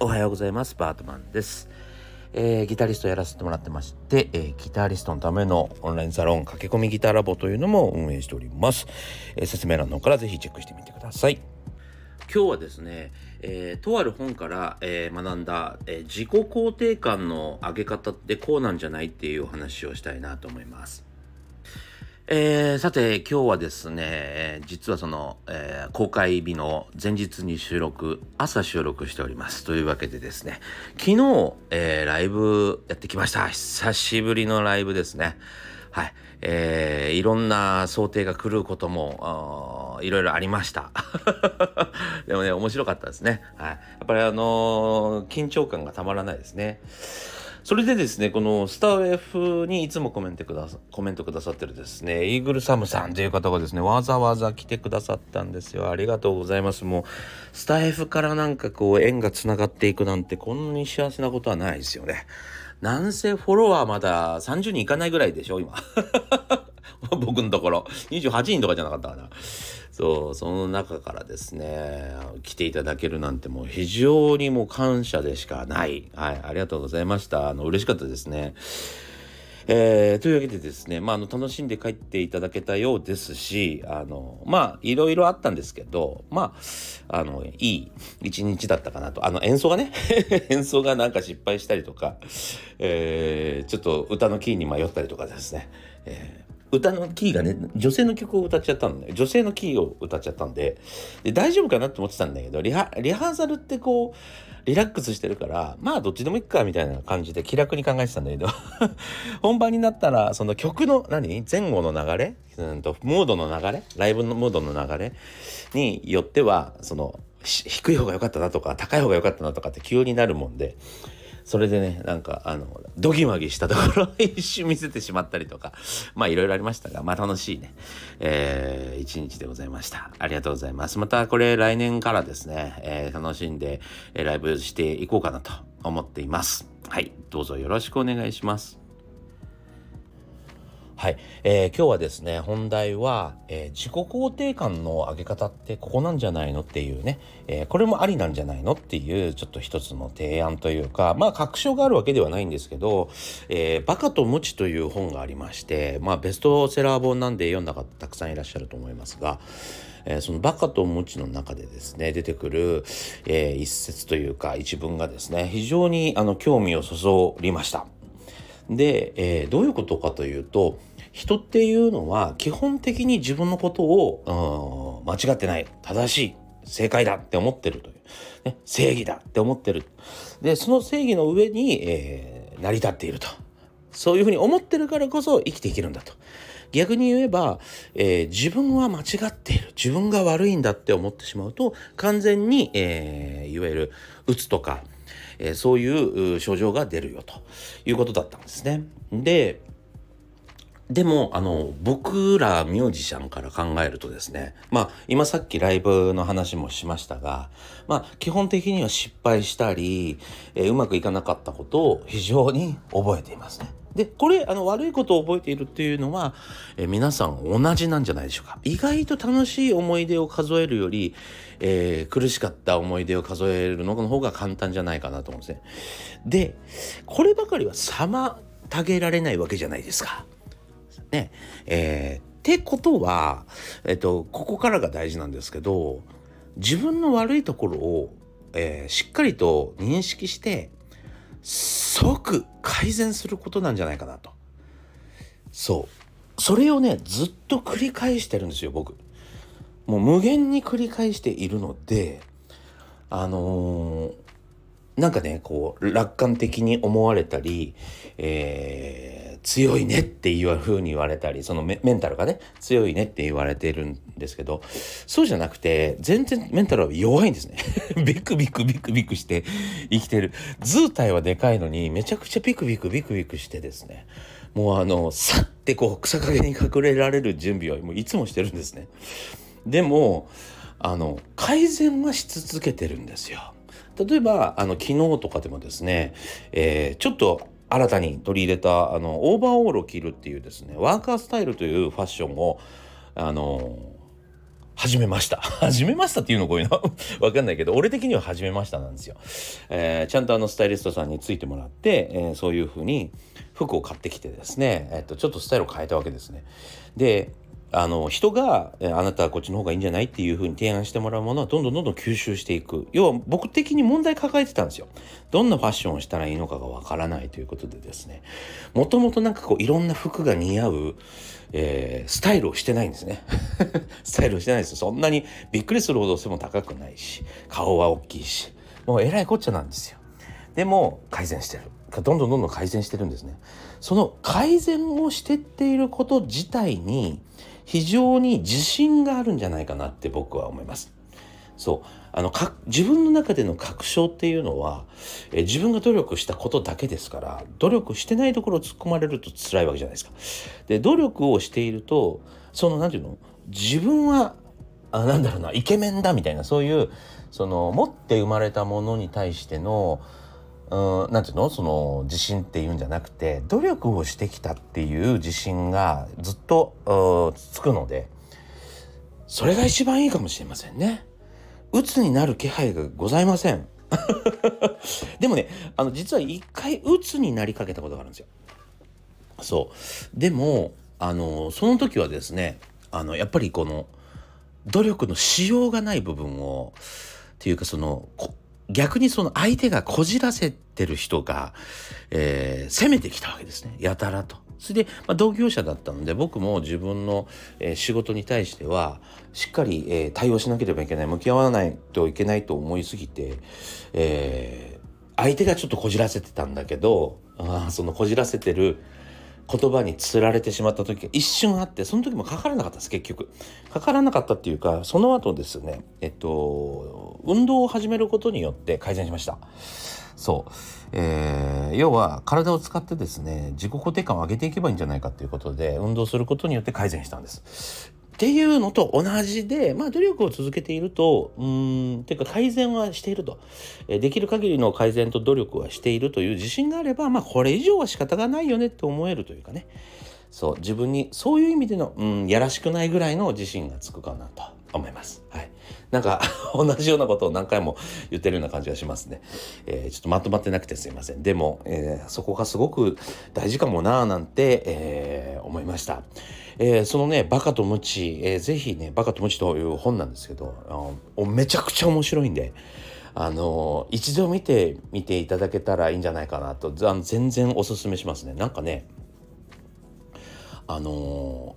おはようございます。バートマンです、えー、ギタリストやらせてもらってまして、えー、ギタリストのためのオンラインサロン駆け込みギターラボというのも運営しております、えー、説明欄の方からぜひチェックしてみてください。今日はですね、えー、とある本から、えー、学んだ、えー、自己肯定感の上げ方ってこうなんじゃないっていうお話をしたいなと思います。えー、さて今日はですね、実はその、えー、公開日の前日に収録、朝収録しております。というわけでですね、昨日、えー、ライブやってきました。久しぶりのライブですね。はい。えー、いろんな想定が来ることも、いろいろありました。でもね、面白かったですね。はい。やっぱりあの、緊張感がたまらないですね。それでですね、このスターウェフにいつもコメントくださコメントくださってるですね、イーグルサムさんという方がですね、わざわざ来てくださったんですよ。ありがとうございます。もう、スター F からなんかこう、縁が繋がっていくなんて、こんなに幸せなことはないですよね。なんせフォロワーまだ30人いかないぐらいでしょ、今。僕のところ。28人とかじゃなかったかな。そう、その中からですね、来ていただけるなんてもう非常にもう感謝でしかない。はい、ありがとうございました。あの、嬉しかったですね。えー、というわけでですね、まあ、あの、楽しんで帰っていただけたようですし、あの、まあ、いろいろあったんですけど、まあ、あの、いい一日だったかなと。あの、演奏がね、演奏がなんか失敗したりとか、えー、ちょっと歌のキーに迷ったりとかですね、えー歌のキーがね、女性の曲を歌っちゃったんで、女性のキーを歌っちゃったんで、で大丈夫かなって思ってたんだけど、リハ、リハーサルってこう、リラックスしてるから、まあどっちでもいいかみたいな感じで気楽に考えてたんだけど 本番になったら、その曲の何？前後の流れ？うんと、モードの流れ？ライブのモードの流れ？によっては、その、低い方が良かったなとか、高い方が良かったなとかって急になるもんで、それでねなんかあのドギマギしたところを 一瞬見せてしまったりとかまあいろいろありましたがまあ楽しいね、えー、一日でございました。ありがとうございます。またこれ来年からですね、えー、楽しんで、え、ライブしていこうかなと思っています。はい。どうぞよろしくお願いします。はい、えー、今日はですね本題は、えー、自己肯定感の上げ方ってここなんじゃないのっていうね、えー、これもありなんじゃないのっていうちょっと一つの提案というかまあ確証があるわけではないんですけど「えー、バカとムチ」という本がありましてまあベストセラー本なんで読んだ方たくさんいらっしゃると思いますが。えー、そのバカとムチの中でですね出てくる、えー、一節というか一文がですね非常にあの興味をそそりました。で、えー、どういうことかというと人っていうのは基本的に自分のことを、間違ってない正しい正解だって思ってるという、ね、正義だって思ってる。でその正義の上に、えー、成り立っていると。そういうふうに思ってるからこそ生きていけるんだと。逆に言えば、えー、自分は間違っている。自分が悪いんだって思ってしまうと完全に、えー、いわゆるうつとかえー、そういう症状が出るよということだったんですね。で、でも、あの、僕らミュージシャンから考えるとですね、まあ、今さっきライブの話もしましたが、まあ、基本的には失敗したり、えー、うまくいかなかったことを非常に覚えていますね。で、これ、あの、悪いことを覚えているっていうのは、えー、皆さん同じなんじゃないでしょうか。意外と楽しい思い出を数えるより、えー、苦しかった思い出を数えるのの方が簡単じゃないかなと思うんですね。で、こればかりは妨げられないわけじゃないですか。ね。えー、ってことは、えっと、ここからが大事なんですけど、自分の悪いところを、えー、しっかりと認識して、即改善することなんじゃないかなと。そう。それをね、ずっと繰り返してるんですよ、僕。もう無限に繰り返しているので、あのー、なんかね、こう、楽観的に思われたり、えー、強いねっていうふうに言われたり、そのメンタルがね、強いねって言われてるんですけど、そうじゃなくて、全然メンタルは弱いんですね。ビクビクビクビクして生きてる。図体はでかいのに、めちゃくちゃビクビクビクビクしてですね、もうあの、さってこう、草陰に隠れられる準備はもういつもしてるんですね。でも、あの、改善はし続けてるんですよ。例えばあの昨日とかでもですね、えー、ちょっと新たに取り入れたあのオーバーオールを着るっていうですねワーカースタイルというファッションをあの始めました。始めましたっていうのこういうの わかんないけど、俺的には始めましたなんですよ。えー、ちゃんとあのスタイリストさんについてもらって、えー、そういうふうに服を買ってきてですね、えっと、ちょっとスタイルを変えたわけですね。で、あの人があなたはこっちの方がいいんじゃないっていうふうに提案してもらうものはどんどんどんどん吸収していく。要は僕的に問題抱えてたんですよ。どんなファッションをしたらいいのかがわからないということでですね。もともとなんかこういろんな服が似合う、えー、スタイルをしてないんですね。スタイルをしてないですそんなにびっくりするほど背も高くないし顔は大きいしもうえらいこっちゃなんですよ。でも改善してる。どんどんどんどん改善してるんですね。その改善をしてっていること自体に非常に自信があるんじゃないかなって僕は思います。そうあのか自分の中での確証っていうのはえ自分が努力したことだけですから努力してないところを突っ込まれると辛いわけじゃないですか。で努力をしているとその何て言うの？自分はあなんだろうなイケメンだみたいなそういうその持って生まれたものに対してのうんなんていうの？その自信っていうんじゃなくて努力をしてきたっていう自信がずっとつくのでそれが一番いいかもしれませんね。鬱になる気配がございません。でもねあの実は一回鬱になりかけたことがあるんですよ。そうでもあのその時はですねあのやっぱりこの努力のしようがない部分をっていうかその逆にその相手がこじらせてる人が、えー、攻めてきたわけですねやたらと。それで、まあ、同業者だったので僕も自分の、えー、仕事に対してはしっかり、えー、対応しなければいけない向き合わないといけないと思いすぎて、えー、相手がちょっとこじらせてたんだけどあそのこじらせてる言葉につられてしまった時が一瞬あってその時もかからなかったです結局。かからなかったっていうかその後ですねえっと運動を始めることによって改善しました。そう、えー、要は体を使ってですね自己肯定感を上げていけばいいんじゃないかということで運動することによって改善したんです。っていうのと同じで、まあ、努力を続けていると、うん、ていうか改善はしていると、えできる限りの改善と努力はしているという自信があれば、まあ、これ以上は仕方がないよねって思えるというかね、そう、自分にそういう意味での、うん、やらしくないぐらいの自信がつくかなと思います。はい。なんか 同じようなことを何回も言ってるような感じがしますね。えー、ちょっとまとまってなくてすいません。でも、えー、そこがすごく大事かもなぁなんて、えー、思いました。えー、そのね、バカとムチ、えー、ぜひね、バカとムチという本なんですけど、あめちゃくちゃ面白いんで、あの一度見てみていただけたらいいんじゃないかなと、全然おすすめしますね。なんかね、あの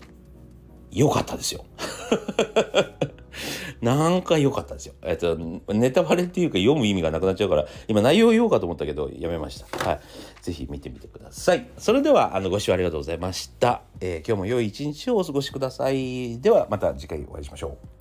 良かったですよ。なんか良かったですよ。えっと、ネタバレっていうか読む意味がなくなっちゃうから、今内容言おうかと思ったけど、やめました。はい。ぜひ見てみてください。それでは、あの、ご視聴ありがとうございました。えー、今日も良い一日をお過ごしください。では、また次回お会いしましょう。